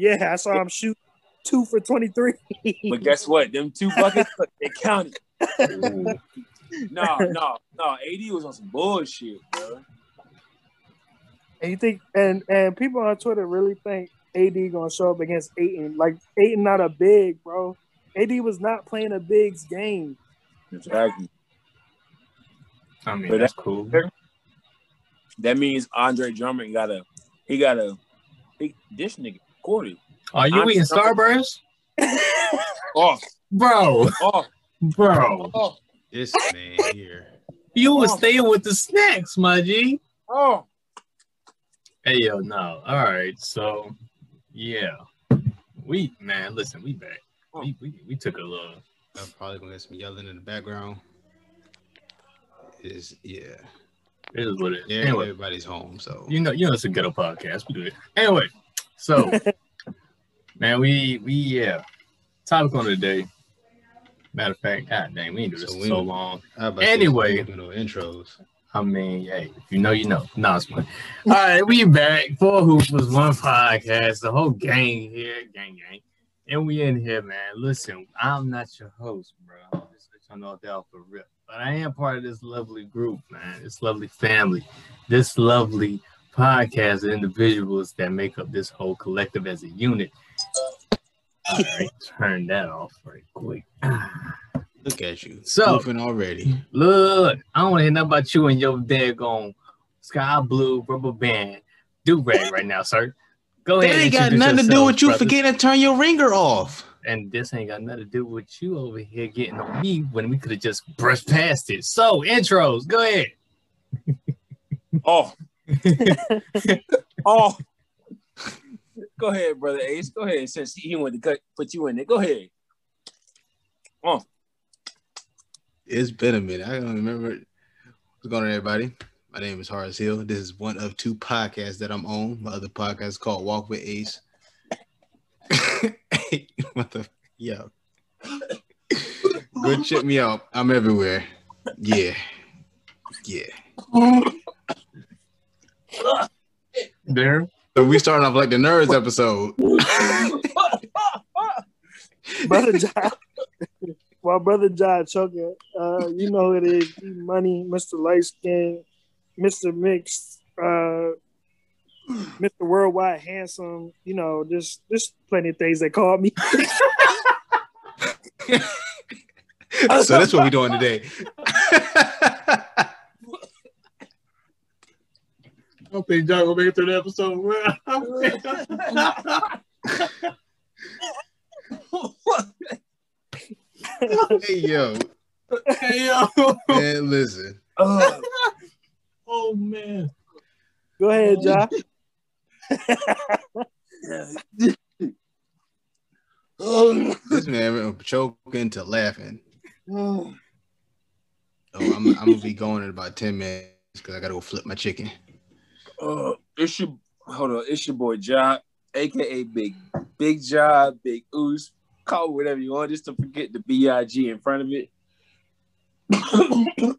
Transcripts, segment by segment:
Yeah, I saw him shoot two for twenty three. But guess what? Them two buckets, they counted. No, no, no. AD was on some bullshit, bro. And you think and and people on Twitter really think AD gonna show up against Ayton. Like Ayton not a big, bro. AD was not playing a big's game. Exactly. I mean, But that's that- cool. That means Andre Drummond gotta he gotta he, this nigga recorded. Are you I'm- eating Starburst? Oh, Bro, oh, bro. oh, This man here. You was staying with the snacks, my G. oh. Hey yo, no. All right, so yeah. We man, listen, we back. We we, we took a little I'm probably gonna get some yelling in the background. Is yeah. it is what it is. Yeah, Anyway, everybody's home, so you know, you know it's a ghetto podcast. We do it. Anyway, so man, we we yeah. Topic on the day. Matter of fact, god dang, we ain't do this So in we- so long. How about this? Anyway. Do no intros. I mean, hey, if you know, you know. No, it's fine. All right, we back. Four Hoops was one podcast. The whole gang here, gang, gang. And we in here, man. Listen, I'm not your host, bro. I'm just let y'all know that off the rip. But I am part of this lovely group, man. This lovely family. This lovely podcast of individuals that make up this whole collective as a unit. All right, turn that off right quick. Look at you. So- Goofing already. Look, I don't want to hear nothing about you and your daggone sky blue rubber band do rag right now, sir. Go ahead. That ain't got nothing to do with you brother. forgetting to turn your ringer off. And this ain't got nothing to do with you over here getting on me when we could have just brushed past it. So, intros, go ahead. Oh. oh. Go ahead, brother Ace. Go ahead. Since he wanted to cut, put you in there. Go ahead. Oh, It's been a minute. I don't remember. What's going on, everybody? My name is Horace Hill. This is one of two podcasts that I'm on. My other podcast is called Walk with Ace. what the? Yo. Go check me out. I'm everywhere. Yeah. Yeah. There. So we starting off like the nerds episode. brother John. While brother John choking, uh, you know who it is. Money, Mr. Light Skin, Mr. Mix, uh, Mr. Worldwide Handsome. You know, just just plenty of things they call me. so that's what we're doing today. I don't think John will make it through the episode. hey yo, hey, yo. man, listen. oh, Oh, man. Go ahead, John. This man went from choking to laughing. oh. Oh, I'm, I'm gonna be going in about ten minutes because I gotta go flip my chicken. Uh, it's your hold on. It's your boy Job, aka Big Big Job, Big Oos. Call it whatever you want, just to forget the B I G in front of it.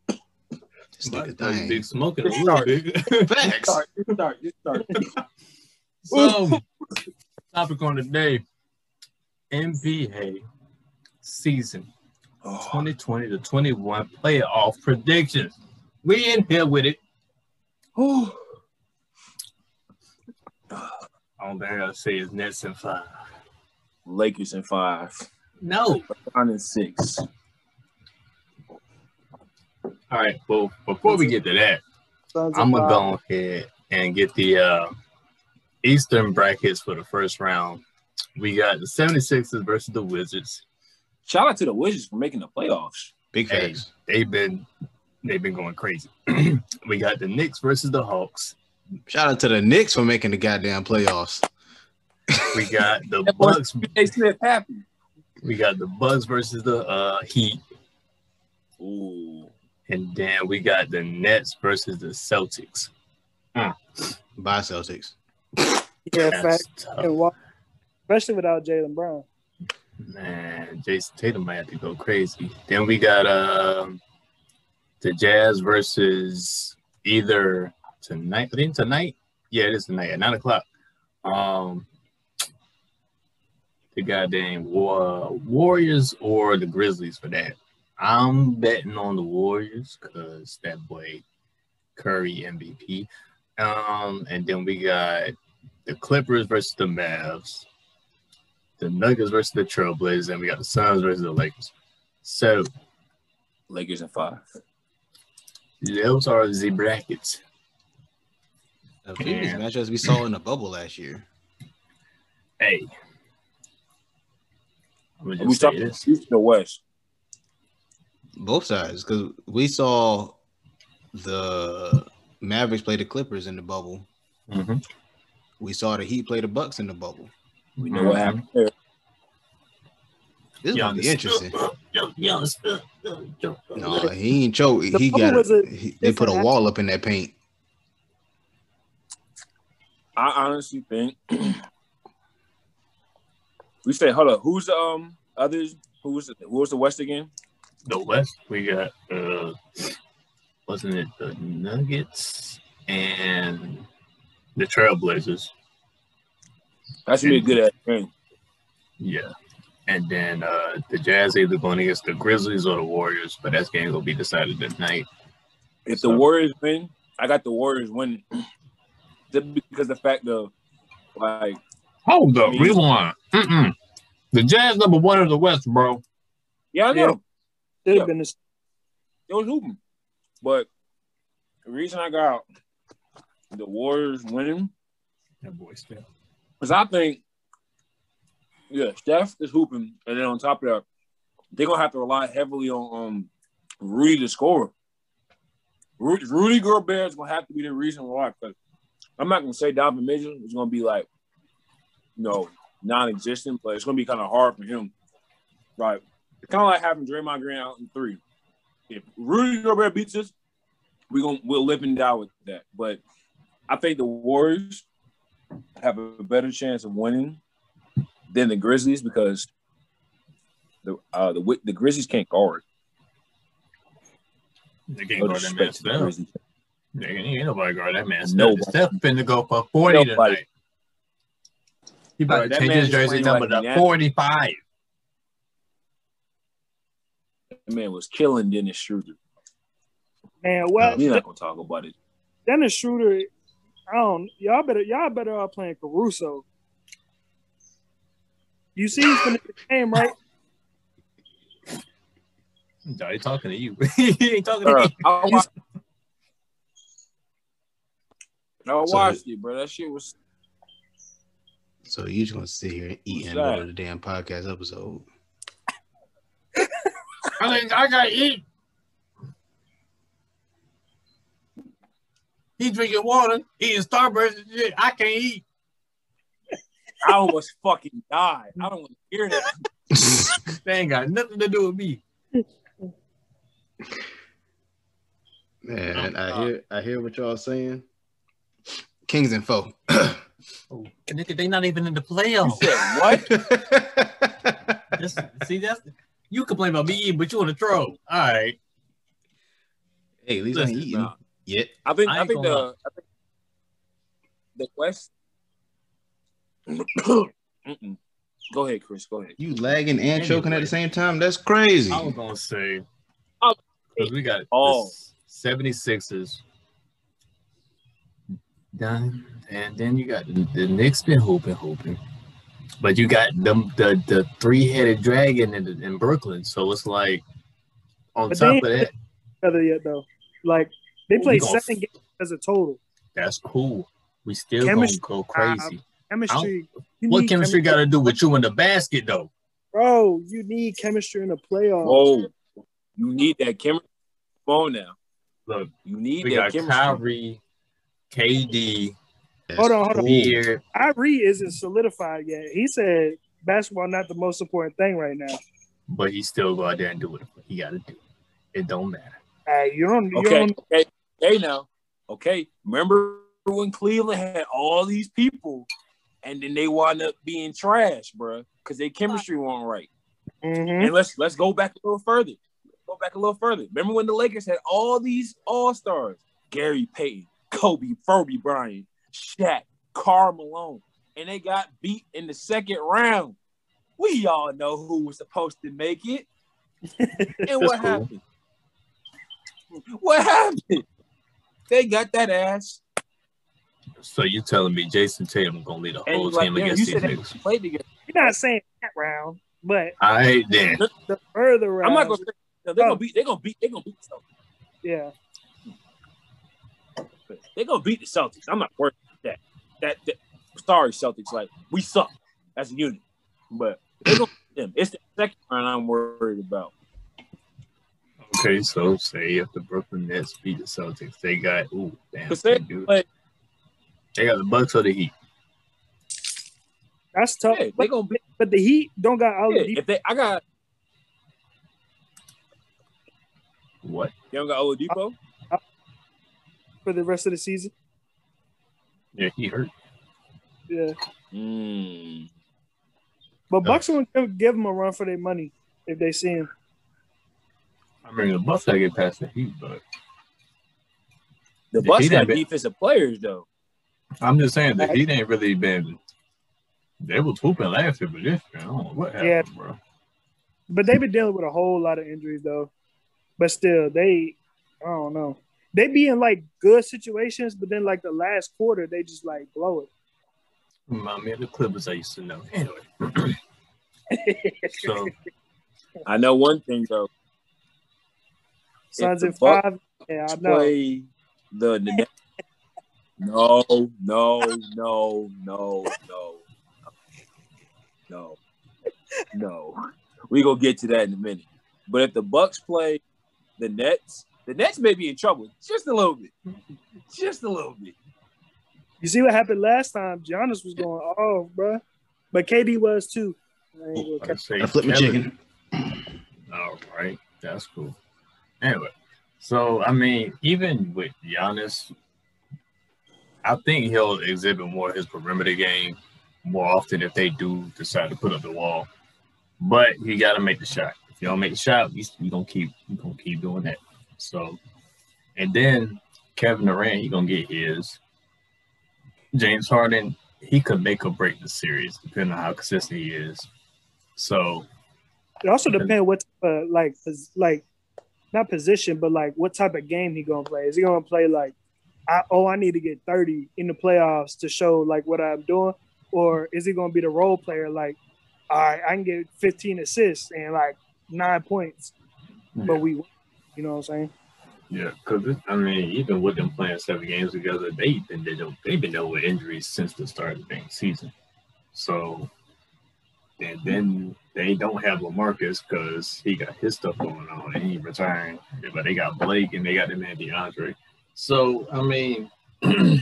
This nigga Big smoking a little bit. Facts. Start, just start, just start. So, topic on the day NBA season Oh, 2020 to 21 playoff predictions. We in here with it. oh. All thing I gotta say is Nets in five. Lakers in five, No. Brown in six. All right. Well, before we get to that, Sons I'm gonna go ahead and get the uh, Eastern brackets for the first round. We got the 76ers versus the Wizards. Shout out to the Wizards for making the playoffs. Big Hey, they've been they've been going crazy. we got the Knicks versus the Hawks. Shout out to the Knicks for making the goddamn playoffs. We got the That Bucks. Hey Smith happy. We got the Bucks versus the uh, Heat, Ooh. and then we got the Nets versus the Celtics. Bye, Celtics. Yeah, fact. tough. Especially without Jaylen Brown. Man, Jayson Tatum might have to go crazy. Then we got um the Jazz versus either tonight. I think tonight. Yeah, it is tonight at nine o'clock. Um, the goddamn War- Warriors or the Grizzlies for that. I'm betting on the Warriors because that boy Curry MVP. Um, and then we got the Clippers versus the Mavs, the Nuggets versus the Trailblazers, and we got the Suns versus the Lakers. So Lakers in five. those are the brackets. The previous matchups we saw in the bubble last year. Hey, I'm gonna Are we just talking this. East or West? Both sides, because we saw the Mavericks play the Clippers in the bubble. Mhm. We saw the Heat play the Bucks in the bubble. We know what Mhm. happened there. This is gonna be interesting. Giannis. No, he ain't choke. He bubble got. a He, they put a different wall up in that paint. I honestly think we say, hold up, who's the um others? Who's the, who was the West again? The West, we got uh wasn't it the Nuggets and the Trailblazers? That's gonna be a good ass game. Yeah. And then uh the Jazz either going against the Grizzlies or the Warriors, but that game gonna be decided tonight. If So- the Warriors win, I got the Warriors winning. Just because the fact of like Hold up, rewind. Mm-mm. The Jazz number one in the West, bro. yeah, I know Should Yeah. have been the it was hooping, but the reason I got the Warriors winning That boy still. Because I think, yeah, Steph is hooping, and then on top of that, they're gonna have to rely heavily on um Rudy to score. Rudy, Rudy Gobert is gonna have to be the reason why. Because I'm not gonna say Donovan Mitchell is gonna be like, you know, non-existent, but it's gonna be kind of hard for him. Right? It's kind of like having Draymond Green out in three. If Rudy Gobert beats us, we gonna we'll live and die with that. But I think the Warriors have a better chance of winning than the Grizzlies because the uh, the the Grizzlies can't guard. They can't No guard that man disrespect to the Steph. Grizzlies. They ain't ain't nobody guard that man Steph. Nobody. Steph finna go for 40 Nobody. tonight. He about Bro, to change his jersey number like to 45. That man was killing Dennis Schroeder. man. well, We're not gonna talk about it. Dennis Schroeder? I don't. Y'all better. Y'all better off playing Caruso. You see, he's gonna the game, right? No, he talking to you. he ain't talking Bro, to me. I watched, I So- watched it, bro. That shit was So you just gonna sit here and eat in the middle of the damn podcast episode. I think I gotta eat. He drinking water, eating Starburst and shit. I can't eat. I almost fucking died. I don't want to hear that. They ain't got nothing to do with me. Man, I hear I hear what y'all saying. Kings oh. and foe. Oh, nigga, they not even in the playoffs. what? That's- see, that's you complain about me eating, but you on the troll. All right. hey, at least I ain't eating nah. yet. I think I I, think gonna the I think the West. Go ahead, Chris. Go ahead. You lagging and choking at the same time. That's crazy. I was gonna say Oh. because we got Oh. the 76ers done, and then you got the, the Knicks been hoping, hoping, but you got them the the three headed dragon in, in Brooklyn. So it's like on But top they- of that, Other yet though, like they We played gonna- seven games as a total. that's cool. We still Chemistry- gonna go crazy. Chemistry. What need chemistry got to do with you in the basket though? Bro, you need chemistry in the playoffs. Whoa, you need that chemistry. Come on now. Look, You need we that got chemistry. Kyrie, KD, Hold on, hold on. Beard. Kyrie isn't solidified yet. He said basketball not the most important thing right now. but he still go out there and do what he got to do. It don't matter. Hey, you don't. You Okay, don't. okay, okay. Now, okay. Remember when Cleveland had all these people, and then they wound up being trash, bro, because their chemistry wasn't right. Mhm. And let's let's go back a little further. Go back a little further. Remember when the Lakers had all these all stars: Gary Payton, Kobe, Kobe Bryant, Shaq, Karl Malone, and they got beat in the second round We all know who was supposed to make it. And what cool. happened? What happened? They got that ass. So you're telling me Jayson Tatum gonna lead the And whole team damn, against you these said they niggas? played together. You're not saying that round, but All right then. the further round. I'm not gonna say no, they're oh. gonna beat they're gonna beat they're gonna beat the Celtics. Yeah. They're gonna beat the Celtics. I'm not worried about that. That, that sorry, Celtics, like we suck as a unit. But they're gonna beat them. It's the second round I'm worried about. Okay, so say if the Brooklyn Nets beat the Celtics, they got ooh damn, Because they they, do. play, they got the Bucks or the Heat. That's tough. yeah, they but, gonna beat but the Heat don't got all yeah, the if they I got What? you don't got Oladipo. For the rest of the season. Yeah, he hurt. Yeah. Mm. But Bucks will give, give them a run for their money if they see him. I mean, the Bucks gotta get past the Heat, but The The Bucks Heat got ain't been- defensive players though. I'm just saying the Heat ain't really been. They was hooping last year, but this year, I don't know what happened, Yeah. bro. But they've been dealing with a whole lot of injuries though. But still, they I don't know. They be in like good situations, but then like the last quarter, they just like blow it. Remind me of the Clippers I used to know. Anyway, so I know one thing though. Suns the in five. Yeah, I know. Play the, the Nets. No, no, no, no, no, no, no. We gonna get to that in a minute. But if the Bucks play the Nets, the Nets may be in trouble just a little bit, just a little bit. You see what happened last time? Giannis was going off, bro. But KD was too. I ain't I I flipped my chicken. All right, that's cool. Anyway, so I mean, even with Giannis, I think he'll exhibit more of his perimeter game more often if they do decide to put up the wall. But you got to make the shot. If you don't make the shot, you, you gonna keep you gonna keep doing that. So, and then Kevin Durant, he gonna get his. James Harden, he could make or break the series depending on how consistent he is. So It also depends what of like like not position, but like what type of game he gonna play. Is he gonna play like I, oh I need to get 30 in the playoffs to show like what I'm doing? Or is he gonna be the role player like all right, I can get 15 assists and like nine points, but we you know what I'm saying? Yeah, because I mean, even with them playing seven games together, they've been they've been dealing with injuries since the start of the season. So, and then they don't have Lamarcus because he got his stuff going on and he retiring. But they got Blake and they got the man DeAndre. So I mean,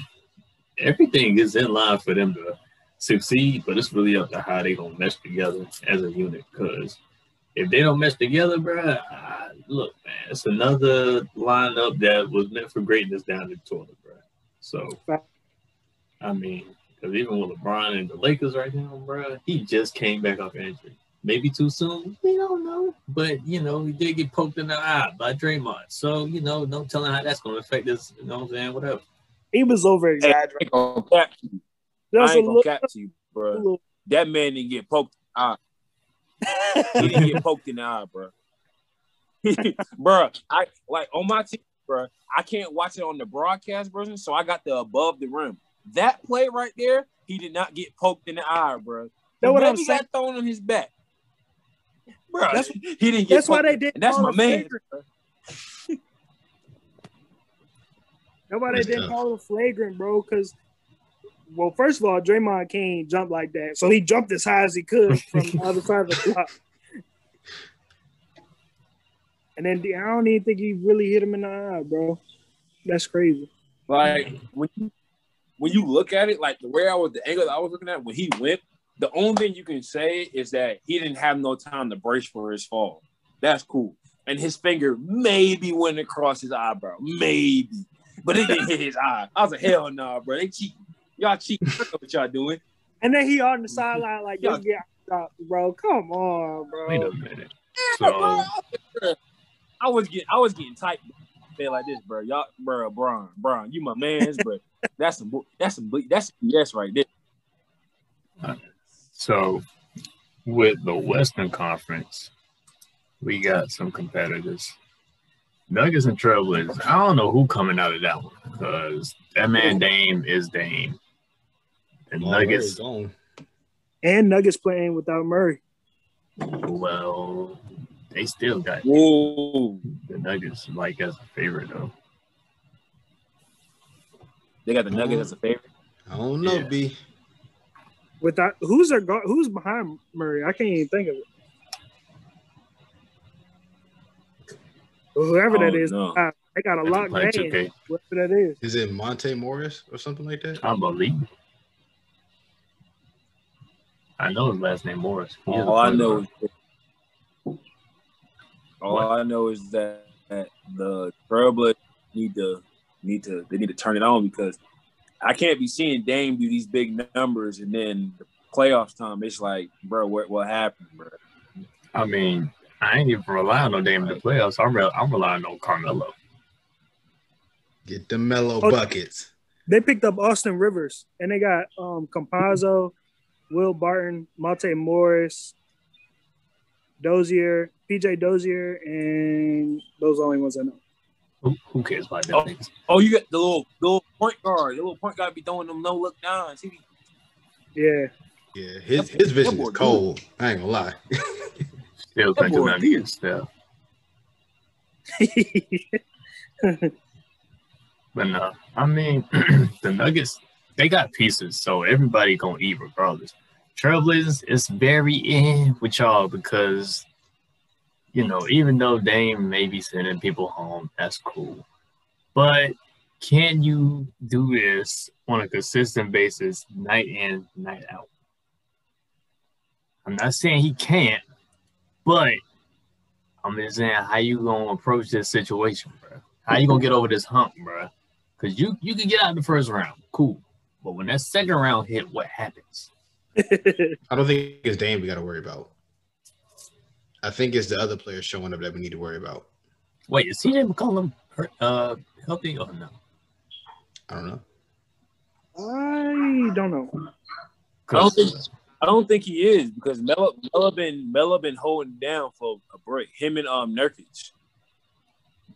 everything is in line for them to succeed, but it's really up to how they gonna mesh together as a unit. Because if they don't mesh together, bro, uh, look, man, it's another lineup that was meant for greatness down the toilet, bro. So, I mean, because even with LeBron and the Lakers right now, bro, he just came back off injury. Maybe too soon, we don't know. But you know, he did get poked in the eye by Draymond, so you know, no telling how that's going to affect this. You know what I'm saying? Whatever. He was over Hey, I exaggerating. ain't gonna cap to you. There's I a ain't gonna little, cap to you, bro. That man didn't get poked. in the eye. He didn't get poked in the eye, bro. bro, I like on my team, bro. I can't watch it on the broadcast version, so I got the above the rim. That play right there, he did not get poked in the eye, bro. Know what Maybe I'm he saying? got thrown on his back, bro. That's- he didn't get. That's why they did. That's my man. flagrant. That's why they That's didn't tough. call him flagrant, bro. Because, well, first of all, Draymond can't jump like that, so he jumped as high as he could from the other side of the block. And then I don't even think he really hit him in the eye, bro. That's crazy. Like when you when you look at it, like the way I was, the angle that I was looking at when he went, the only thing you can say is that he didn't have no time to brace for his fall. That's cool. And his finger maybe went across his eyebrow, maybe, but it didn't hit his eye. I was like, hell no, nah, bro, they cheating. Y'all cheating. What y'all doing. And then he on the sideline like, "Yo, get out, bro. Come on, bro." Wait a minute. So, bro. I was getting, I was getting tight. Say like this, bro. Y'all, bro, Bron, Bron, you my man's, but that's some, bu- that's some, bu- that's some yes right there. so with the Western Conference, we got some competitors. Nuggets and Trailblazers. I don't know who coming out of that one because that man Dame is Dame. And Well, Murray's Nuggets. And Nuggets playing without Murray. well, they still got Whoa. the Nuggets like as a favorite though. They got the Nuggets as a favorite. I don't know, Yeah. B. Without who's their guard, who's behind Murray? I can't even think of it. Whoever that Oh, is, no. uh, they got a They lot play game. 2K. Whoever that is. Is it Monte Morris or something like that? I believe. I know his last name Morris. He All I know is all I know is that, that the Trailblazers need to need to they need to turn it on because I can't be seeing Dame do these big numbers and then the playoffs time it's like, bro, what what happened, bro? I mean, I ain't even relying on Dame in the playoffs. I'm re- I'm relying on Carmelo. Get the mellow Oh. buckets. They picked up Austin Rivers and they got um Campazzo, Will Barton, Monte Morris, Dozier, PJ Dozier, and those are the only ones I know. Who, who cares about that? Oh. niggas? Oh, you got the little the little point guard. The little point guard be throwing them no look downs. He Yeah. Yeah, his his vision is boy cold. I ain't gonna lie. Still That thinking boy about good. against stuff. But no, I mean, the Nuggets, they got pieces, so everybody gonna eat regardless. Trailblazers, it's very in with y'all because, you know, even though Dame may be sending people home, that's cool. But can you do this on a consistent basis, night in, night out? I'm not saying he can't, but I'm just saying how you gonna approach this situation, bro. How you gonna get over this hump, bro? Because you you can get out in the first round, cool. But when that second round hit, what happens? I don't think it's Dame we got to worry about. I think it's the other players showing up that we need to worry about. Wait, is CJ McCollum hurt, uh, healthy or no? I don't know. I don't know. I don't think I don't think he is because Melo Melo been Melo been holding down for a break. Him and um Nurkic.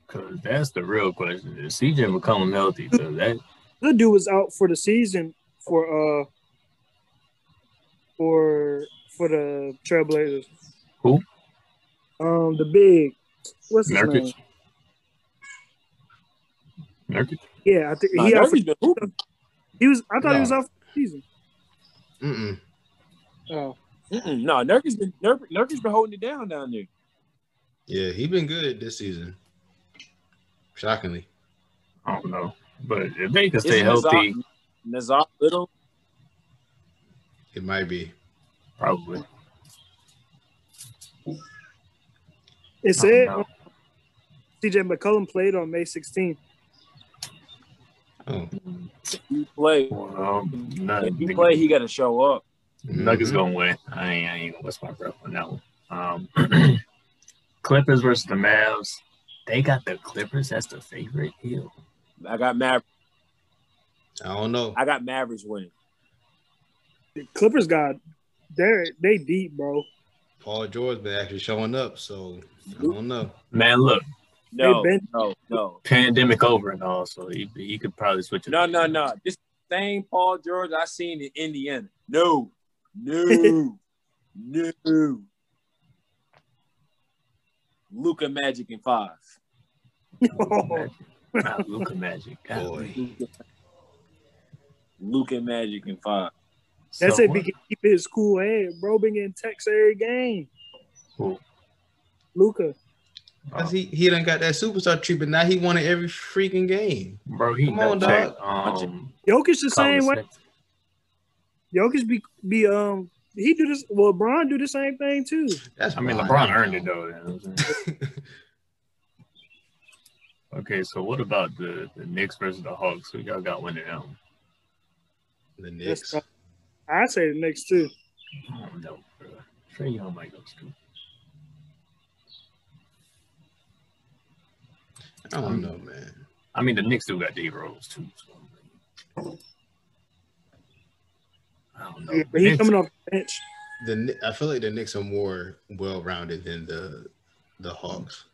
Because that's the real question. Is CJ McCollum healthy? Because that Good dude was out for the season for uh for for the Trailblazers. Who? Um, the big. What's his Nurkic. name? Nurkic. Yeah, I think Nah, he out Nurkic been he was. I thought he was off the season. Mm-mm. Oh, Mm-mm, no, Nurkic's been Nurkic, Nurkic's been holding it down down there. Yeah, he's been good this season. Shockingly. I don't know. But if they can stay Isn't healthy, Nazar, Nassir Little. It might be. probably. it I said. CJ McCollum played on May 16th. Oh. He play. Well, not, If he play, he got to show up. Nuggets Mhm. gonna win. I ain't, I ain't gonna what's my breath on that one. Um, Clippers versus the Mavs. They got the Clippers as the favorite. Ew. I got Maver- I don't know. I got Mavericks winning. The Clippers got they they deep, bro. Paul George been actually showing up, so I don't know. Man, look, No, been- no, no, pandemic over and all, so he, he could probably switch it. no, no, no. This same Paul George I seen in Indiana. No, no, no. Luka Magic in five. Luka Magic. Nah, Luka Magic. Boy. Luka Magic in five. That's So if he can keep his cool head, bro. Been getting texts every game. Who? Luka. Cause he he done got that superstar treatment. Now he won it every freaking game. Bro, he Come on, nut checked, dog. Um, Jokic the same way. Sexton. Jokic be be um he do this. Well, Bron do the same thing too. That's I mean, fine. LeBron earned it though. you know what I'm saying? Okay, so what about the, the Knicks versus the Hawks? Who y'all got winning out? the Knicks. tough. I say the next two. I don't know, bro. Trae Young might go too. I don't know, man. I mean, the Knicks still got D Rose too. So. I don't know. Yeah, but he's coming off the bench. the I feel like the Knicks are more well rounded than the the Hawks.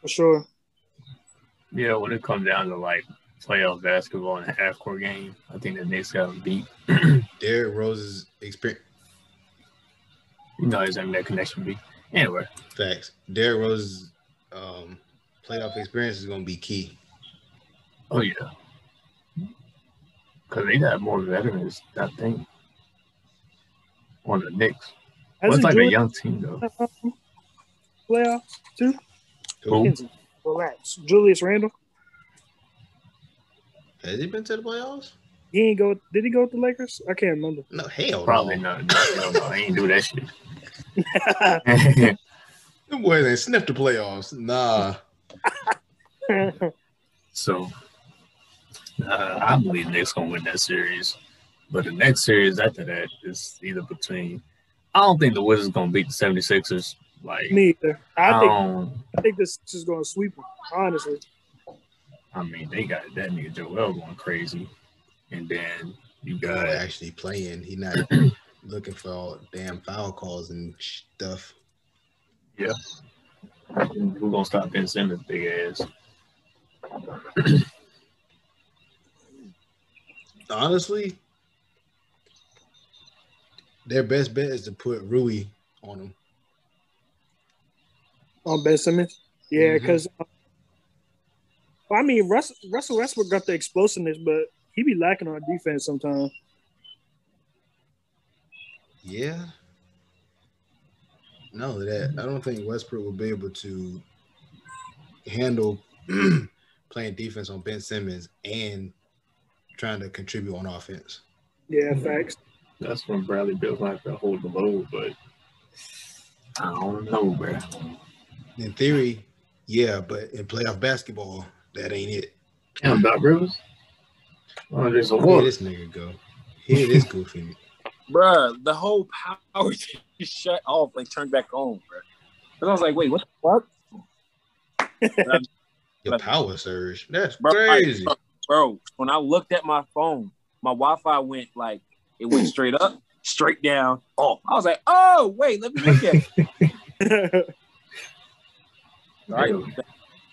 For sure. Yeah, when it comes down to like playoff basketball in a half court game, I think the Knicks got them beat. Derrick Rose's experience You know, there's that connection be. Anyway, facts. Derrick Rose's um, playoff experience is gonna be key. oh yeah, because they got more veterans, I think, on the Knicks. Well, it's like a young team though. playoffs too? Who? Relax. Julius Randle. Has he been to the playoffs? He ain't go. Did he go with the Lakers? I can't remember. No, hell Probably no. not. No, no, no, I ain't do that shit. Them boys ain't sniffed the playoffs. Nah. so uh, I believe Knicks gonna win that series. But the next series after that is either between. I don't think the Wizards gonna beat the 76ers. Like Me either. I I think. I think this is going to sweep them. Honestly, I mean, they got that nigga Joel going crazy, and then you Boy, got actually playing. He not looking for all damn foul calls and stuff. Yeah, who gonna stop Ben Simmons big ass. Honestly, their best bet is to put Rui on him. on Ben Simmons. Yeah, mm-hmm. because well, I mean, Russ, Russell Westbrook got the explosiveness, but he be lacking on defense sometimes. Yeah. No, that I don't think Westbrook will be able to handle playing defense on Ben Simmons and trying to contribute on offense. Yeah, facts. That's when Bradley Beal might have to hold the load, but I don't know, bro. In theory, yeah, but in playoff basketball, that ain't it. Damn, Doc Rivers. Oh, there's a Here this nigga go. Here this goofy. Bruh, the whole power just shut off, like turned back on, bro. And I was like, wait, what the fuck? Your power surge. That's Bro, I- crazy. bro, when I looked at my phone, my Wi-Fi went like it went straight up, straight down, off. I was like, oh wait, let me look at it. All right.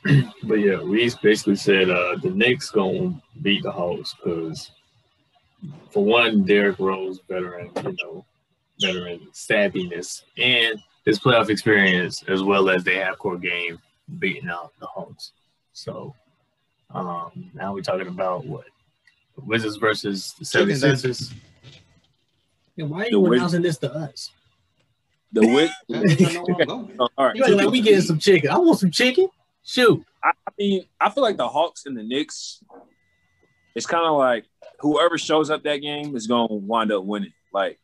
But yeah, Reese basically said uh, the Knicks gonna beat the Hawks because, for one, Derrick Rose veteran, you know, veteran savviness and his playoff experience, as well as they have core game beating out the Hawks. So um, now we're talking about what Wizards versus the Chicken 76ers. Yeah, why are The you Wiz- announcing this to us? The wit. I don't know where I'm going. Oh, all right. You like we getting some chicken. I want some chicken. Shoot. I I mean, I feel like the Hawks and the Knicks, it's kind of like whoever shows up that game is going to wind up winning. Like,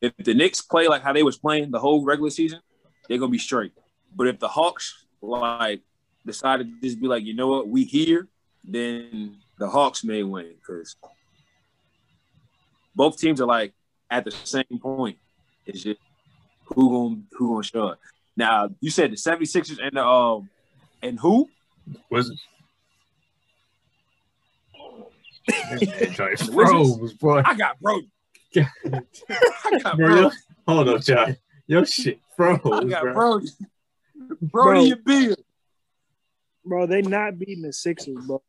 if the Knicks play like how they was playing the whole regular season, they're going to be straight. But if the Hawks, like, decided to just be like, you know what, we here, then the Hawks may win because both teams are like at the same point. It's just who gonna who gonna show up. Now, you said the 76ers and the um and who? Wizards. Wizards? froze, boy. I got Brody. Yeah. I got Bro, Brody. hold up, John. Your shit froze, I got bro. Brody. Bro. Brody and Beal. bro, they not beating the Sixers, bro.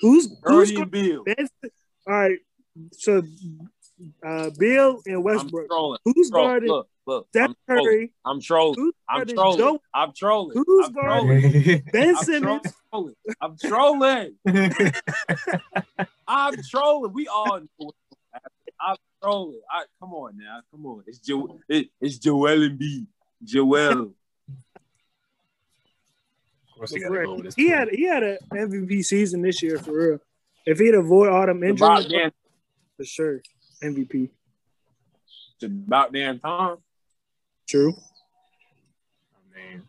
Who's who's Brody going and Beal. to All right, so uh, Beal and Westbrook. Who's guarding look, look. Steph I'm trolling. Curry? I'm trolling. Who's I'm trolling. Joe I'm trolling. Who's I'm trolling. Ben I'm trolling. I'm trolling. I'm trolling. We all know what's gonna happen. I'm trolling. I, come on now. Come on. It's jo- it, it's Joel and B. Joel. Of course, you gotta go this He had he had an MVP season this year for real. If he'd avoid all them It's about injuries, for sure MVP. it's about damn time. True. I mean,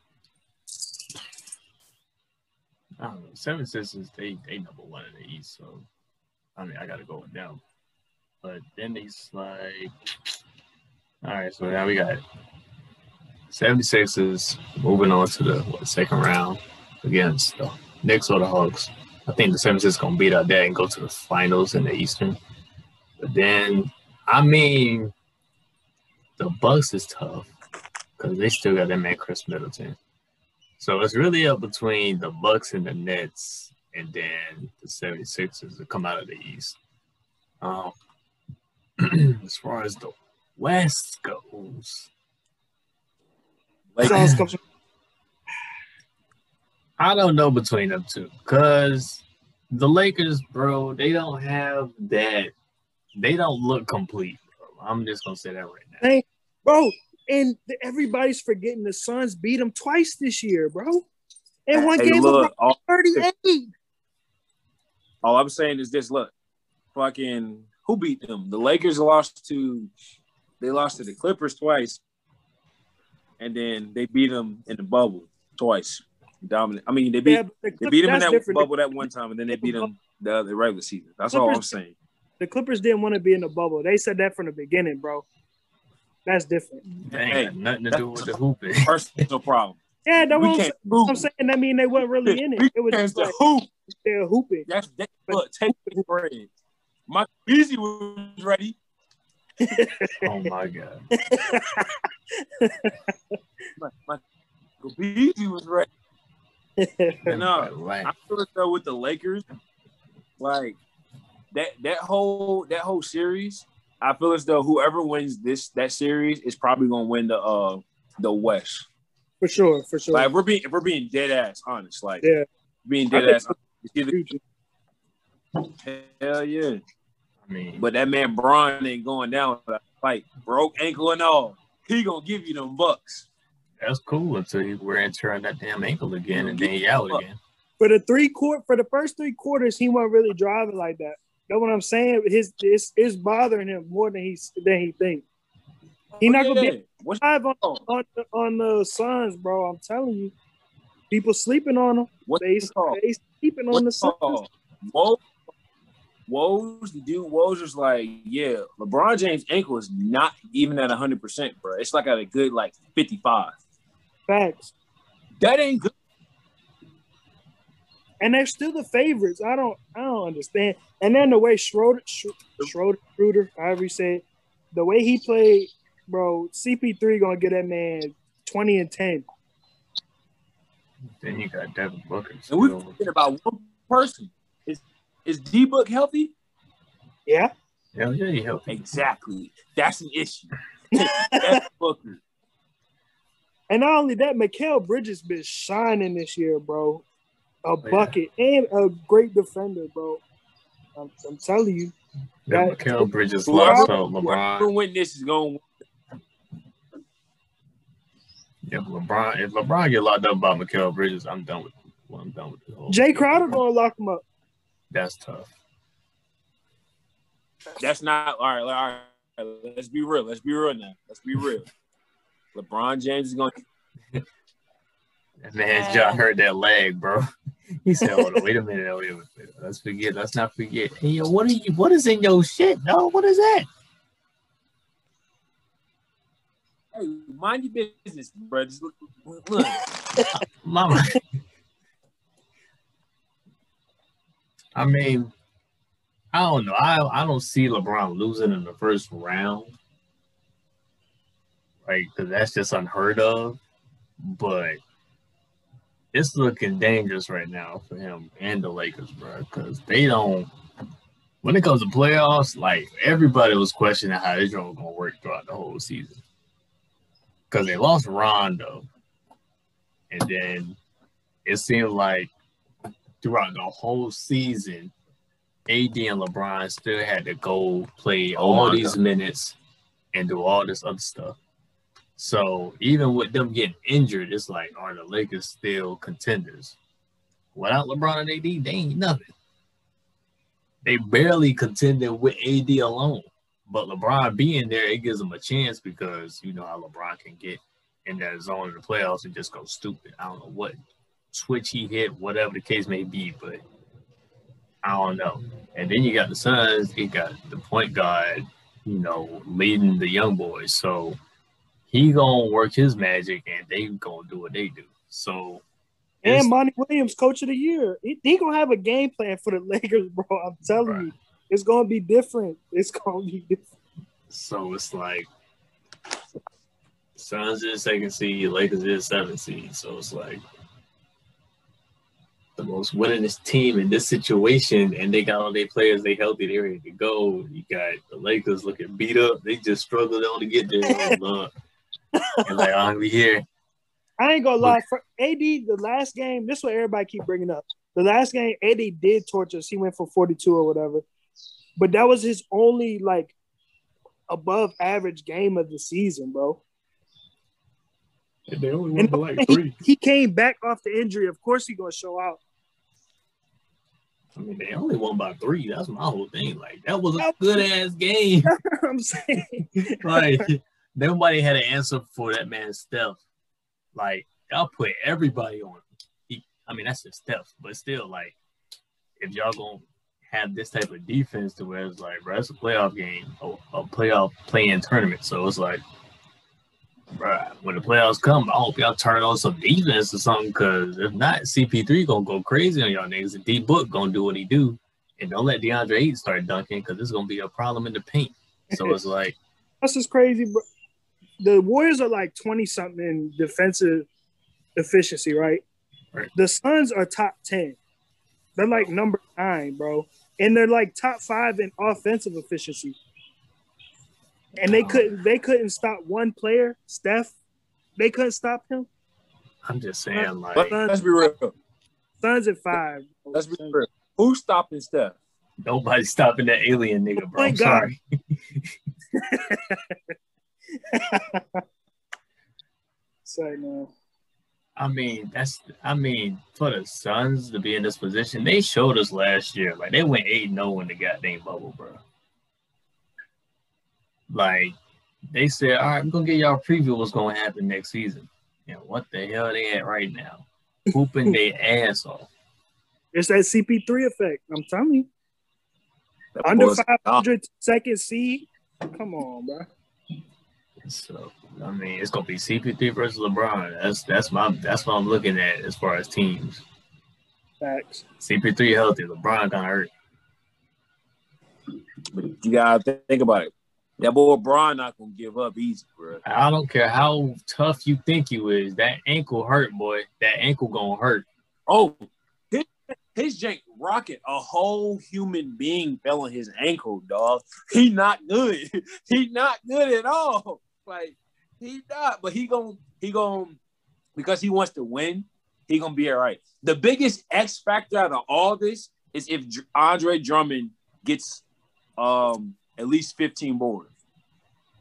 I don't know. Seven Sisters, they they number one in the East, so I mean, I gotta go with them. But then they slide. All right, so now we got 76ers moving on to the what, second round against the Knicks or the Hawks. I think the 76ers gonna beat out that and go to the finals in the Eastern. But then I mean, the Bucks is tough because they still got that man Khris Middleton. So it's really up between the Bucks and the Nets, and then the 76ers to come out of the East. Um, as far as the West goes, Like, I don't know between them two because the Lakers, bro, they don't have that. They don't look complete. Bro. I'm just gonna say that right now. Hey, bro, and everybody's forgetting the Suns beat them twice this year, bro. And one hey, game look, of all, 38. all I'm saying is this: look, fucking who beat them? The Lakers lost to, they lost to the Clippers twice, and then they beat them in the bubble twice. Dominant. I mean, they beat Yeah, the they beat them in that different. bubble that one time, and then they beat them the other regular season. That's all I'm saying. The Clippers didn't want to be in the bubble. They said that from the beginning, bro. That's different. That ain't Hey, got nothing to do with the hooping. Personal problem. Yeah, that we was can't I'm saying. That mean they weren't really in it. We It was can't just like hoop. they're hooping. That's that, look, take the bread. My Beasley was ready. oh my god. My, my Beasley was ready. And, uh, Right. I feel as though with the Lakers, like that that whole that whole series, I feel as though whoever wins this that series is probably gonna win the uh the West. for sure, for sure. Like we're being if we're being dead ass honest, like yeah, being dead ass honest, either hell yeah. I mean, But that man Bron ain't going down like broke ankle and all. He gonna give you them bucks. that's cool until you wear and tear that damn ankle again and then you out again. for the three quart for the first three quarters, he wasn't really driving like that. Know what I'm saying? His it's, it's bothering him more than he than he think. He not gonna be-. What's Drive on on the, on the Suns, bro. I'm telling you, people sleeping on them. what's They they sleeping on the What's Suns. Woj, Woj, the dude Woj was like, yeah, LeBron James' ankle is not even at 100%, bro. It's like at a good like 55. Facts. That ain't good. And they're still the favorites. I don't, I don't understand. And then the way Schroeder, Sch- Schroeder, Schroeder, however you say it, the way he played, bro. CP3 gonna get that man twenty and ten. Then you got Devin Booker. And we're still. forgetting about one person. Is is D Book healthy? Yeah, Hell yeah, you healthy. Exactly. That's an issue. That's Booker. and not only that, Mikal Bridges been shining this year, bro. A Oh, yeah. bucket and a great defender, bro. I'm, I'm telling you. Yeah, That- Mikal Bridges Whoever- lost out LeBron. win this is going Yeah, LeBron. If LeBron get locked up by Mikal Bridges, I'm done with. Well, I'm done with the whole. Jae Crowder gonna lock him up. That's tough. That's not all right. All right. Let's be real. Let's be real now. Let's be real. LeBron James is going. That man's John hurt that leg, bro. He said, "Hold on, wait a minute, wait a minute. Let's forget. Let's not forget. Hey, yo, what are you? What is in your shit? No, what is that? Hey, mind your business, bro. Just look, look. Mama. I mean, I don't know. I I don't see LeBron losing in the first round, like because that's just unheard of. But it's looking dangerous right now for him and the Lakers, bro, because they don't. When it comes to playoffs, like everybody was questioning how this joint was gonna work throughout the whole season, because they lost Rondo, and then it seemed like throughout the whole season, AD and LeBron still had to go play all these minutes and do all this other stuff. So even with them getting injured, it's like, are the Lakers still contenders? Without LeBron and AD, they ain't nothing. They barely contended with AD alone. But LeBron being there, it gives them a chance because you know how LeBron can get in that zone in the playoffs and just go stupid. I don't know what switch he hit, whatever the case may be, but I don't know. And then you got the Suns, you got the point guard, you know, leading the young boys. So he gonna work his magic and they gonna do what they do. So And Monty Williams, coach of the year. He, he gonna have a game plan for the Lakers, bro. I'm telling Right. you. It's gonna be different. It's gonna be different. So it's like Suns is second seed, Lakers is seventh seed. So it's like the most winningest team in this situation, and they got all their players, they healthy, they ready to go. You got the Lakers looking beat up, they just struggled on to get there. Oh, and like, I'm here. I ain't gonna lie. For AD, the last game, this is what everybody keep bringing up. The last game, AD did torture us. He went for 42 or whatever, but that was his only like above average game of the season, bro. And they only And won by like he, three. he came back off the injury. Of course, he gonna show out. I mean, they only won by three. That's my whole thing. Like, that was a good ass game. I'm saying, like, nobody had an answer for that man's Steph. Like, y'all put everybody on. He, I mean, that's just Steph, but still, like, if y'all gonna have this type of defense to where it's like, bro, it's a playoff game, a, a playoff play-in tournament. So it's like, bro, when the playoffs come, I hope y'all turn on some defense or something. Cause if not, CP3 gonna go crazy on y'all niggas. And D Book gonna do what he do. And don't let DeAndre Ayton start dunking because it's gonna be a problem in the paint. So it's like, that's just crazy, bro. The Warriors are like 20 something in defensive efficiency, right? Right. The Suns are top 10. They're like number nine, bro. And they're like top five in offensive efficiency. And they Oh. couldn't they couldn't stop one player, Steph. They couldn't stop him. I'm just saying, like, But let's be real. Suns at five. bro. Let's be real. Who's stopping Steph? nobody's stopping that alien nigga, bro. I'm God. sorry. Sorry, man. I mean, that's I mean, for the Suns to be in this position, they showed us last year. Like they went 8-0 in the goddamn bubble, bro. Like they said, all right, I'm gonna get y'all a preview of what's gonna happen next season. And what the hell they at right now? Hooping their ass off. It's that CP3 effect. I'm telling you. That Under boy's- 500 second seed. Come on, bro. So I mean, it's gonna be CP3 versus LeBron. That's that's my that's what I'm looking at as far as teams. Facts. CP3 healthy, LeBron kind of hurt. But you gotta think about it. That boy Bron not gonna give up easy, bro. I don't care how tough you think you is. That ankle hurt, boy. That ankle gonna hurt. Oh, his, his jank rocket, a whole human being fell on his ankle, dog. He not good. he not good at all. Like he not, but he gonna he gonna because he wants to win. He gonna be all right. The biggest X factor out of all this is if Andre Drummond gets um at least 15 boards.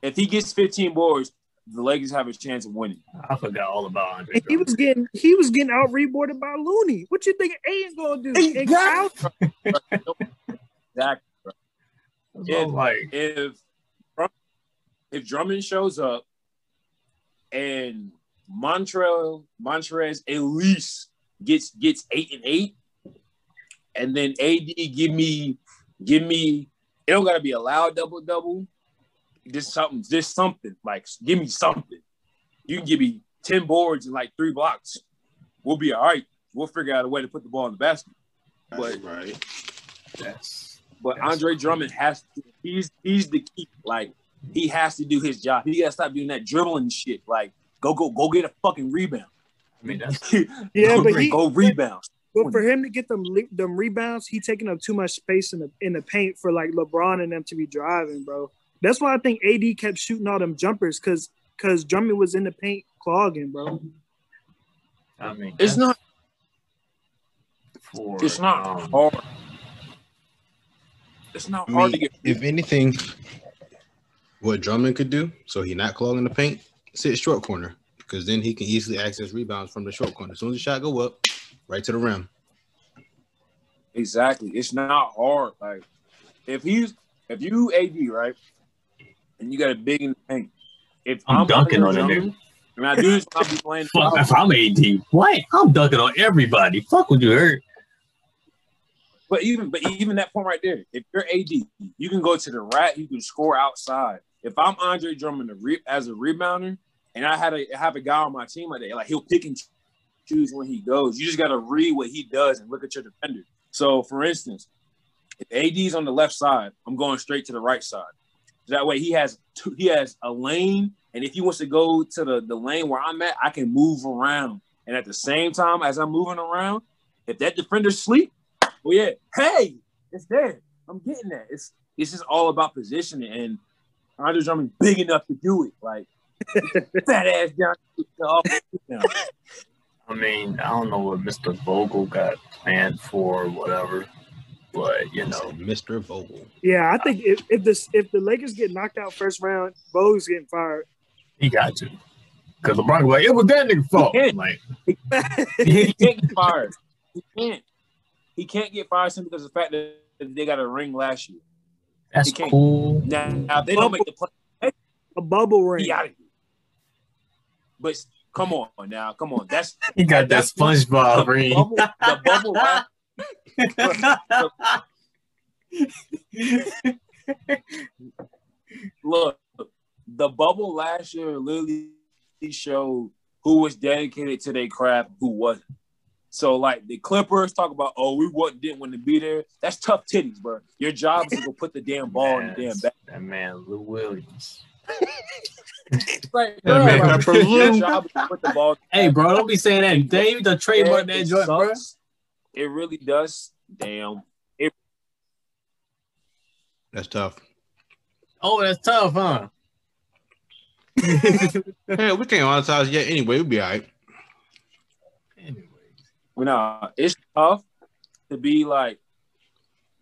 If he gets 15 boards, the Lakers have a chance of winning. I forgot all about Andre. And he was getting he was getting out reboarded by Looney. What you think Ayton's gonna do? And Exactly. out? Exactly. That's what I'm like, if if Drummond shows up and Montreal Montrez at least gets gets eight and eight, and then AD give me give me it don't gotta be a loud double double. Just something, just something like give me something. You can give me ten boards and like three blocks. We'll be all right. We'll figure out a way to put the ball in the basket. But right. that's but That's Andre Drummond has to, he's he's the key. Like he has to do his job. He gotta stop doing that dribbling shit. Like go go go get a fucking rebound. I mean that's Yeah, go, but he go rebounds. but for him to get them them rebounds, he taking up too much space in the in the paint for like LeBron and them to be driving, bro. That's why I think AD kept shooting all them jumpers because because Drummond was in the paint clogging, bro. I mean It's not for, it's not um, hard. It's not I hard to get if anything, what Drummond could do, so he not clogging the paint, sit short corner, because then he can easily access rebounds from the short corner. As soon as the shot go up, right to the rim. exactly. It's not hard. Like if he's if you AD right, and you got a big in the paint. If I'm dunking on that Drummond, And I do this, I'll be playing. Fuck, if I'm AD, what? I'm dunking on everybody. Fuck what you heard. But even but even that point right there, if you're AD, you can go to the rack, you can score outside. If I'm Andre Drummond as a rebounder, and I had a have a guy on my team like that, like he'll pick and choose when he goes. You just got to read what he does and look at your defender. So, for instance, if AD's on the left side, I'm going straight to the right side. That way he has two, he has a lane, and if he wants to go to the, the lane where I'm at, I can move around. And at the same time, as I'm moving around, if that defender sleep, well, oh yeah, hey, it's there. I'm getting that. It's it's just all about positioning, and Andre Drummond big enough to do it. Like fat ass down. I mean, I don't know what Mr. Vogel got planned for, whatever, but you know, Mr. Vogel. Yeah, I think if, if this if the Lakers get knocked out first round, Vogel's getting fired. he got to. Because LeBron was like, it was that nigga fault. He can't. Like, he can't get fired. He can't. He can't get fired simply because of the fact that they got a ring last year. That's cool. Now, now they don't make the play. A bubble ring. He out of here. But come on now, come on. That's He got that That's- SpongeBob the ring. bubble. The bubble. last- Look, the bubble last year literally showed who was dedicated to their craft, who wasn't. So like the Clippers talk about, oh, we what didn't want to be there. That's tough titties, bro. Your job is to go put the damn ball in the damn Yes, bag. That man, Lou Williams. Like, That man like, Pepper your Lou. job is to put the ball. Hey, bro, don't be saying that. Dave, the trademark Yeah, that it joint, bro. It really does. Damn. It... That's tough. Oh, that's tough, huh? Hey, we can't monetize yet anyway. We'll be all right. Anyways, Well, nah, it's tough to be like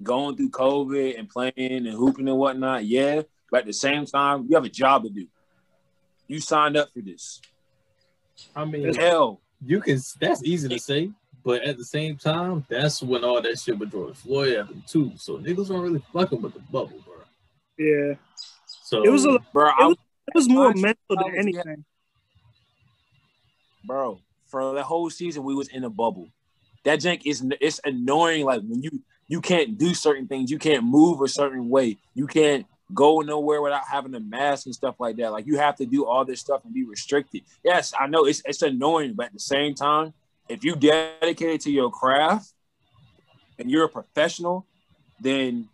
going through COVID and playing and hooping and whatnot. Yeah, but at the same time, you have a job to do. You signed up for this. I mean, Hell, you can. That's easy to say, but at the same time, that's when all that shit with George Floyd happened too. So niggas weren't really fucking with the bubble, bro. Yeah. So It was a bro, It I, was- it was more mental than anything. bro, for the whole season we was in a bubble. That jank is it's annoying. Like when you you can't do certain things, you can't move a certain way, you can't go nowhere without having a mask and stuff like that. Like you have to do all this stuff and be restricted. Yes, I know it's it's annoying, but at the same time, if you dedicated to your craft and you're a professional, then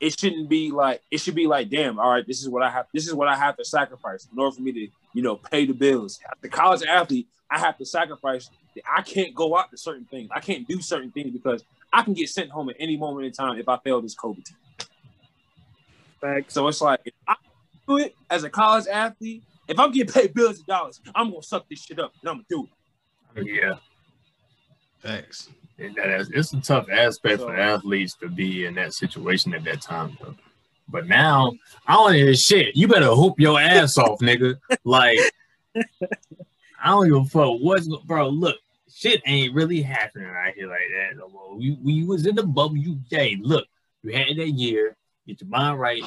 it shouldn't be like it should be like, damn, all right, this is what I have. This is what I have to sacrifice in order for me to, you know, pay the bills. The college athlete, I have to sacrifice. I can't go out to certain things. I can't do certain things because I can get sent home at any moment in time if I fail this COVID team. Facts. So it's like if I do it as a college athlete. If I'm getting paid billions of dollars, I'm gonna suck this shit up and I'm gonna do it. yeah. Thanks. And that is, it's a tough aspect for athletes to be in that situation at that time, though. But now I don't hear shit. You better hoop your ass off, nigga. Like I don't give a fuck what's bro. Look, shit ain't really happening out here like that. no more. When you was in the bubble, you hey, look, you had that year, get your mind right,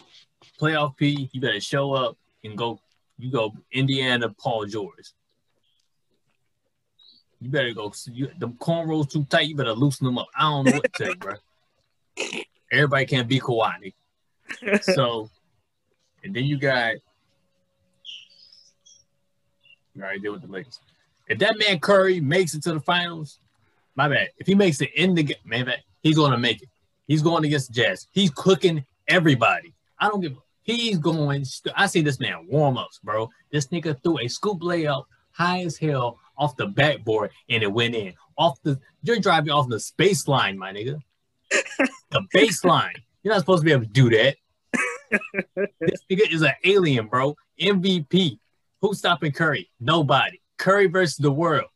playoff P, you better show up and go. You go Indiana, Paul George. You better go. You, the cornrows too tight. You better loosen them up. I don't know what to you, bro. Everybody can't be Kawhi. So, and then you got. You already did with the Lakers. If that man Curry makes it to the finals, my bad. If he makes it in the game, man, he's going to make it. He's going against the Jazz. He's cooking everybody. I don't give. He's going. I see this man warm ups, bro. This nigga threw a scoop layup high as hell off the backboard and it went in. Off the you're driving off the space line, my nigga. the baseline. You're not supposed to be able to do that. this nigga is an alien, bro. MVP. Who's stopping Curry? Nobody. Curry versus the world.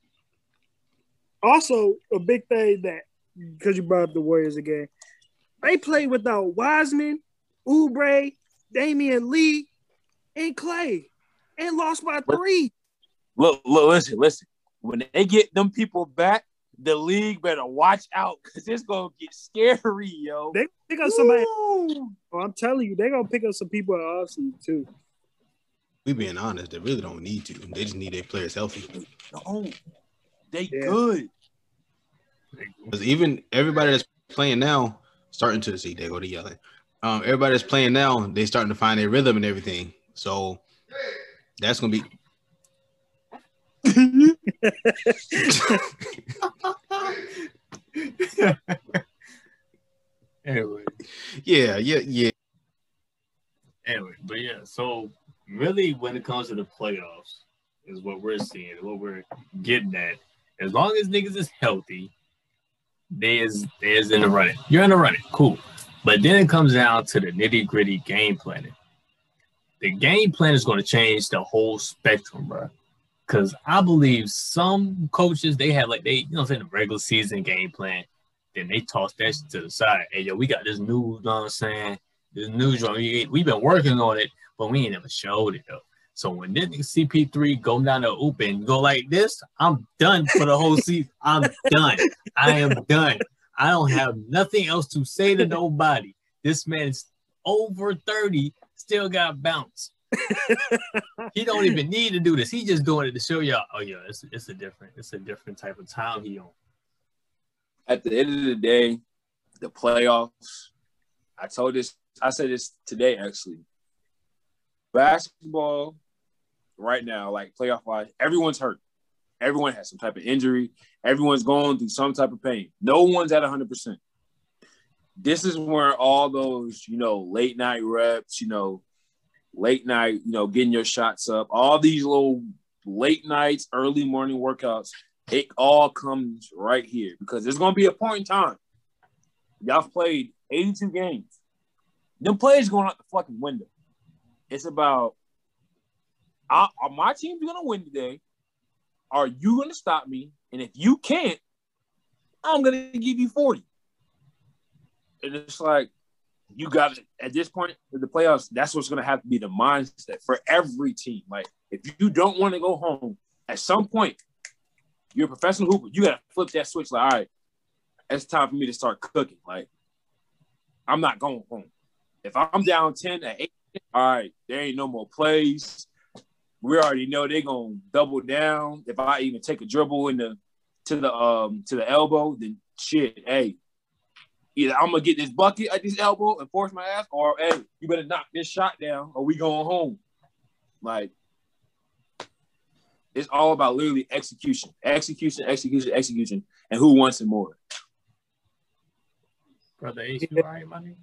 Also, a big thing that because you brought up the Warriors again, they played without Wiseman, Oubre, Damion Lee, and Clay, and lost by three. Look, look, listen, listen. When they get them people back, the league better watch out because it's gonna get scary, yo. They pick up somebody. Woo! Oh, I'm telling you, they're gonna pick up some people in the offseason too. We being honest, they really don't need to. They just need their players healthy. No, they Yeah. good. Because even everybody that's playing now, starting to see, they go to yelling. Um, everybody that's playing now, they starting to find their rhythm and everything. So that's gonna be. Anyway, Yeah, yeah, yeah. anyway, But yeah, so really, when it comes to the playoffs, is what we're seeing, what we're getting at. As long as niggas is healthy, they is they is in the running. You're in the running, cool. But then it comes down to the nitty gritty game planning. The game plan is going to change the whole spectrum, bro. Because I believe some coaches they have like they you know I'm saying the regular season game plan, then they toss that to the side. Hey yo, we got this new, you know what I'm saying? This new drum. We, we've been working on it, but we ain't never showed it though. So when this CP3 go down the open, go like this, I'm done for the whole season. I'm done. I am done. I don't have nothing else to say to nobody. This man's over 30, still got bounce. he don't even need to do this. He just doing it to show y'all. Oh yeah, it's it's a different, it's a different type of time he on. At the end of the day, the playoffs. I told this. I said this today actually. Basketball, right now, like playoff wise, everyone's hurt. Everyone has some type of injury. Everyone's going through some type of pain. No one's at 100%. This is where all those, you know, late night reps, you know, late night, you know, getting your shots up, all these little late nights, early morning workouts, it all comes right here because there's going to be a point in time. Y'all played 82 games. Them players going out the fucking window. It's about I, my team's gonna win today. Are you gonna stop me? And if you can't, I'm gonna give you 40. And it's like you got at this point in the playoffs. That's what's gonna have to be the mindset for every team. Like if you don't want to go home, at some point, you're a professional hooper. You gotta flip that switch. Like, all right, it's time for me to start cooking. Like, I'm not going home. If I'm down 10 at 8, all right, there ain't no more plays we already know they're gonna double down. If I even take a dribble in the to the um to the elbow, then shit, hey, either I'm gonna get this bucket at this elbow and force my ass, or hey, you better knock this shot down, or we going home. Like it's all about literally execution, execution, execution, execution, and who wants it more. Brother Ace, you all right, my nigga?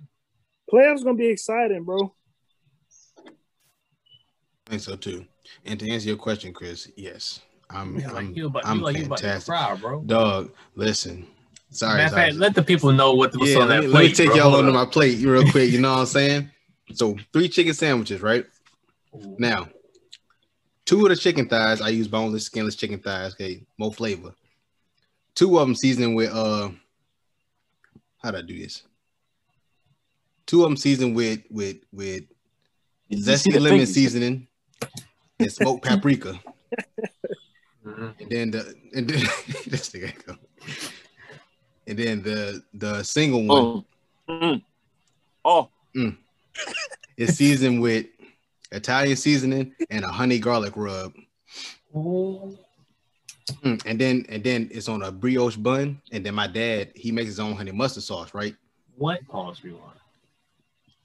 Playoffs gonna be exciting, bro. I think so too. And to answer your question, Chris, yes, I'm. Yeah, I'm, you about, I'm you like you about to fantastic. cry, bro. Dog, listen. Sorry, sorry. fact, let the people know what what's yeah, on let, that me, plate. let me take bro. y'all Hold onto my plate real quick. You know what I'm saying? So three chicken sandwiches, right? Ooh. Now, two of the chicken thighs I use boneless, skinless chicken thighs. Okay, more flavor. Two of them seasoned with uh, how do I do this? Two of them seasoned with with with Did see zesty the lemon fingers? seasoning and smoked paprika. Mhm. And then the and then this nigga go. And then the the single one Mm. Mm. Oh, is seasoned with Italian seasoning and a honey garlic rub. Mm, And then and then it's on a brioche bun. And then my dad he makes his own honey mustard sauce, right? What pause rewind?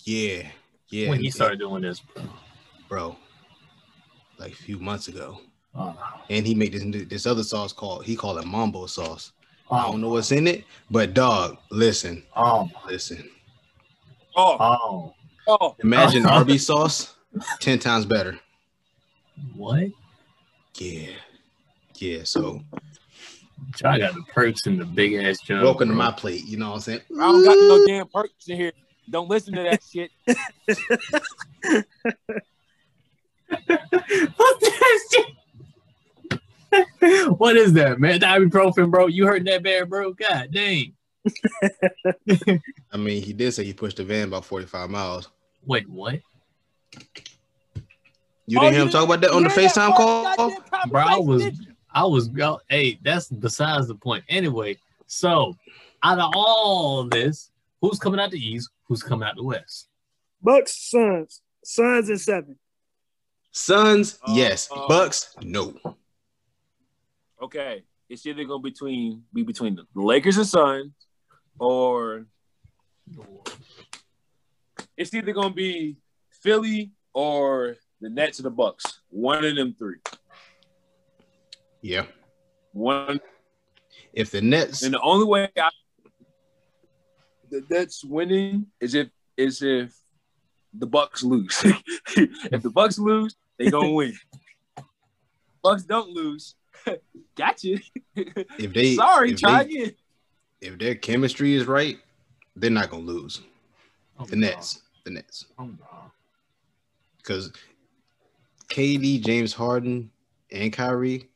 Yeah, yeah. when he and- started doing this, bro. bro, like a few months ago. Oh, And he made this this other sauce called he called it mambo sauce. I don't know what's in it, but dog, listen, oh, listen. oh, oh, oh. Imagine Oh. Arby's sauce, ten times better. what? Yeah, yeah. So I got the perks in the big ass jug. welcome to my plate. You know what I'm saying? I don't got no damn perks in here. Don't listen to that shit. What's that shit? what is that, man? The ibuprofen, bro. You hurt that bad, bro? God dang. I mean, he did say he pushed the van about 45 miles. Wait, what? You Oh, didn't hear him talk about that on the FaceTime call? of the goddamn Bro, I was, conversation, did you? I was, go- hey, that's besides the point. Anyway, so out of all this, who's coming out the east? Who's coming out the west? Bucks, Suns, Suns and seven. Suns, Uh, yes. uh, Bucks, no. Okay, it's either gonna between be between the Lakers and Suns, or it's either gonna be Philly or the Nets or the Bucks. One of them three. Yeah. One, If the Nets, and the only way I, the Nets winning is if is if the Bucks lose. if the Bucks lose, they gonna win. Bucks don't lose. gotcha. If they Sorry, if try they- again. if their chemistry is right, they're not gonna lose. Oh, The no. Nets, the Nets, Oh, no. because KD, James Harden, and Kyrie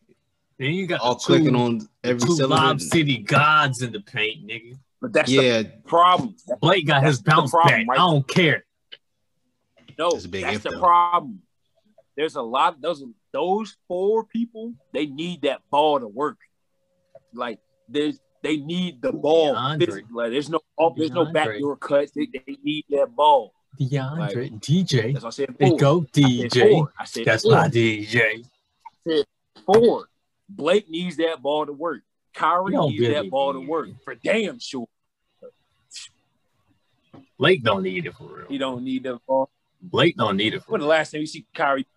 Then you got all two, clicking on every two Lob. City gods in the paint, nigga. But that's the Yeah, problem. Blake got That's his bounce problem, back. right? I don't care. No, That's a big that's if, the problem. There's a lot. Those those four people. They need that ball to work. Like there's they need the ball. Physically. Like there's no oh, there's no backdoor cuts. They, they need that ball. DeAndre, DJ. That's what I said. They Four. go I said DJ. I said That's four. my DJ. four. Blake needs that ball to work. Kyrie needs really that ball to work it. for damn sure. Blake don't need it for real. He don't need the ball. Blake don't need it for When the last time you see Kyrie?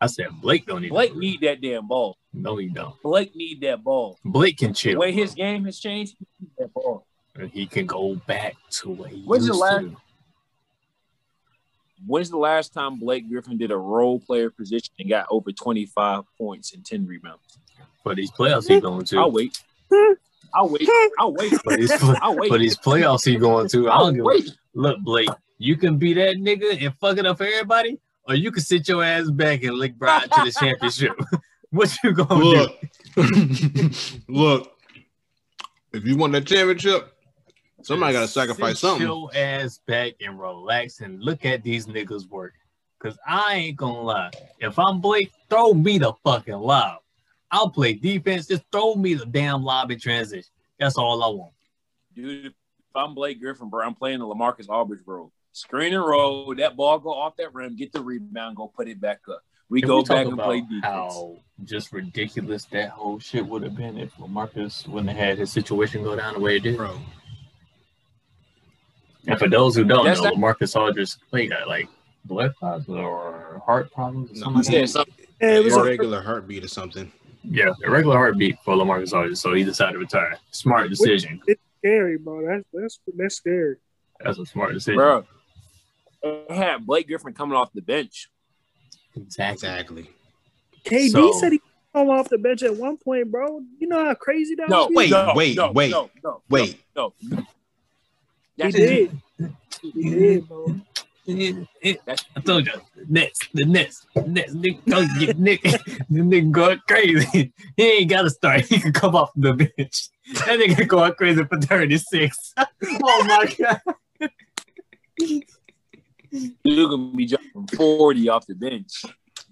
I said Blake don't need Blake real. need that damn ball. No, he don't. Blake need that ball. Blake can The chill. way his game has changed, he that ball. and he can go back to what he When's the used last- to. When's the last time Blake Griffin did a role player position and got over 25 points and 10 rebounds? For these playoffs, he going to. I'll wait. I'll wait. I'll wait. For these, I'll wait. for these playoffs, he going to. I'll a wait. Look, Blake, you can be that nigga and fuck it up for everybody, or you can sit your ass back and lick Brian to the championship. what you gonna look, look. If you want the championship, somebody got to sacrifice sit something. your ass back and relax and look at these niggas work. Cause I ain't gonna lie. If I'm Blake, throw me the fucking lob. I'll play defense. Just throw me the damn lob in transition. That's all I want. Dude, if I'm Blake Griffin, bro, I'm playing the Lamarcus Aldridge role. Screen and roll, that ball go off that rim, get the rebound, go put it back up. We Can go we back and play defense. How just ridiculous that whole shit would have been if Marcus wouldn't have had his situation go down the way it did. Bro, And for those who don't That's know, not- Lamarcus Aldridge played got like blood clots or heart problems or something. He like that. something. Yeah, it was a, regular heartbeat or something. Yeah, a regular heartbeat for Lamarcus Aldridge, so he decided to retire. Smart decision. it's scary, bro. That's that's that's scary. That's a smart decision. Bro, it had Blake Griffin coming off the bench. Exactly. Exactly. KD So- said he come off the bench at one point, bro. You know how crazy that No, was? wait, no, wait, no, wait, no, no, Wait, no. he That's did. He did, bro. It- it- I told you, Nets, the Nets, Nets, Nick, don't Nick, the nigga going crazy. He ain't got to start. He can come off the bench. That nigga going crazy for 36. oh my God. You're gonna be jumping 40 off the bench.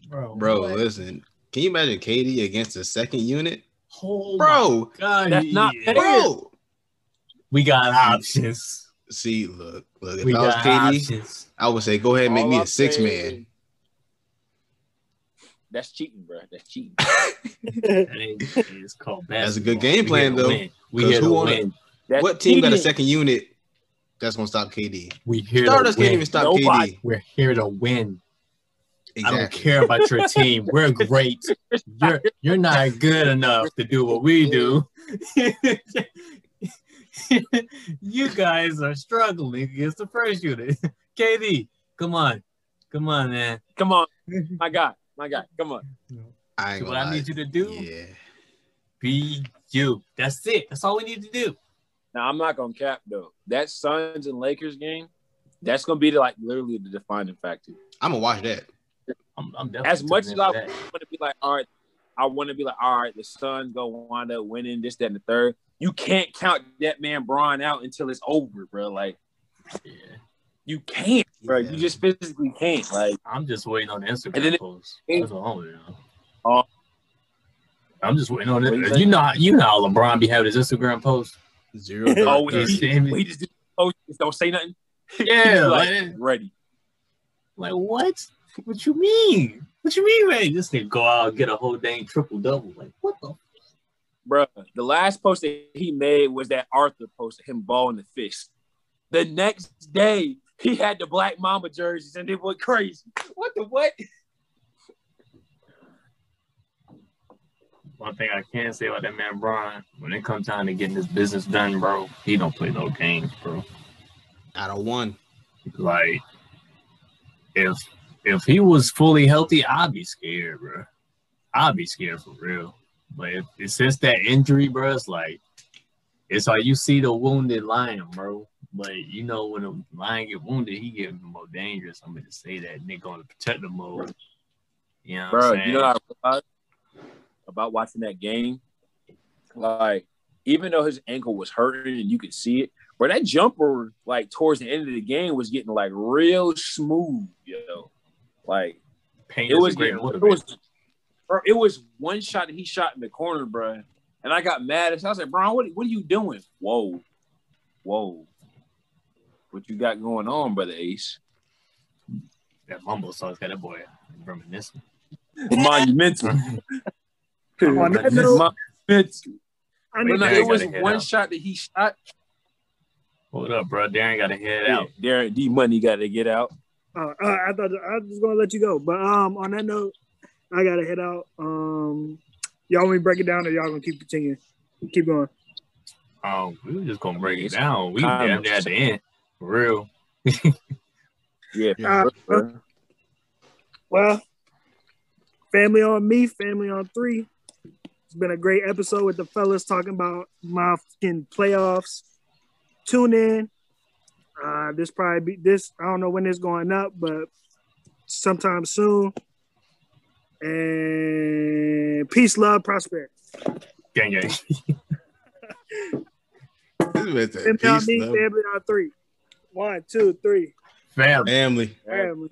Bro, bro, what? listen. Can you imagine KD against the second unit? Oh Bro, God. That's not yeah. bro. We got options. See, look, look. If We I was KD, options. I would say go ahead and make All me I'm a six man. That's cheating, bro. That's cheating. That called That's a good game plan, here though, win. We 'cause who on win. That's What team got a second unit that's gonna stop KD? We here Stardust to can't win. even stop Nobody. KD. We're here to win. I don't care about your team. We're great. You're you're not good enough to do what we do. you guys are struggling against the first unit. KD, come on. Come on, man. Come on, my guy, my guy. Come on. I ain't what gonna I need you to do, Yeah. be you. That's it. That's all we need to do. Now I'm not gonna cap though. That Suns and Lakers game, that's gonna be the, like literally the defining factor. I'm gonna watch that. I'm, I'm definitely As much as I in for that. want to be like, all right, I want to be like, all right, the Suns gonna wind up winning this, that, and the third. You can't count that man Bron out until it's over, bro. Like Yeah. you can't, bro. Yeah. You just physically can't. Like I'm just waiting on the Instagram And then it- That's all I'm waiting. Oh. I'm just waiting on What you it. You know, you know how LeBron be having his Instagram post. Zero. oh, dark we just, damn it. we just oh, just don't say nothing. Yeah, like, like, ready. like what? What you mean? What you mean, man? This nigga go out and get a whole dang triple double. Like what the? Bro, the last post that he made was that Arthur post of him balling the fist. The next day, he had the Black Mamba jerseys and it went crazy. What the what? One thing I can say about that man, Brian, when it comes time to getting his business done, bro, he don't play no games, bro. Out of one. Like if if he was fully healthy, I'd be scared, bro. I'd be scared for real. But if, if since that injury, bro, it's like it's like you see the wounded lion, bro. But you know when a lion get wounded, he get more dangerous. I'm gonna say that nigga on the protective mode. You know, what bro. I'm saying? You know what I realized about watching that game? Like, even though his ankle was hurting and you could see it, but that jumper, like towards the end of the game, was getting like real smooth, you know. Like Pain it a was getting, it was, bro, it was one shot that he shot in the corner, bro. And I got mad. I was like, Brian, what, what are you doing? Whoa, whoa, what you got going on, brother Ace? that mumble sauce got that boy reminiscing. Monumental. On that note, Monumental. I But need no, Darren to, it was one out. shot that he shot. Hold up, bro. Darren got to head out. Darren D Money got to get out. uh, uh, I thought I was gonna let you go, but um, on that note, I gotta head out. Um, y'all want me to break it down, or y'all gonna keep continuing? Keep going. Um, we were just gonna break it down. We kind damn near at the end. For real. Yeah. Uh. Well, family on me, family on three. It's been a great episode with the fellas talking about my fucking playoffs. Tune in. Uh, this probably be this. I don't know when it's going up, but sometime soon. And peace, love, prosperity. Gang, gang. This man said, "Peace, me, love, family on three. One, two, three. Fam. family. Family.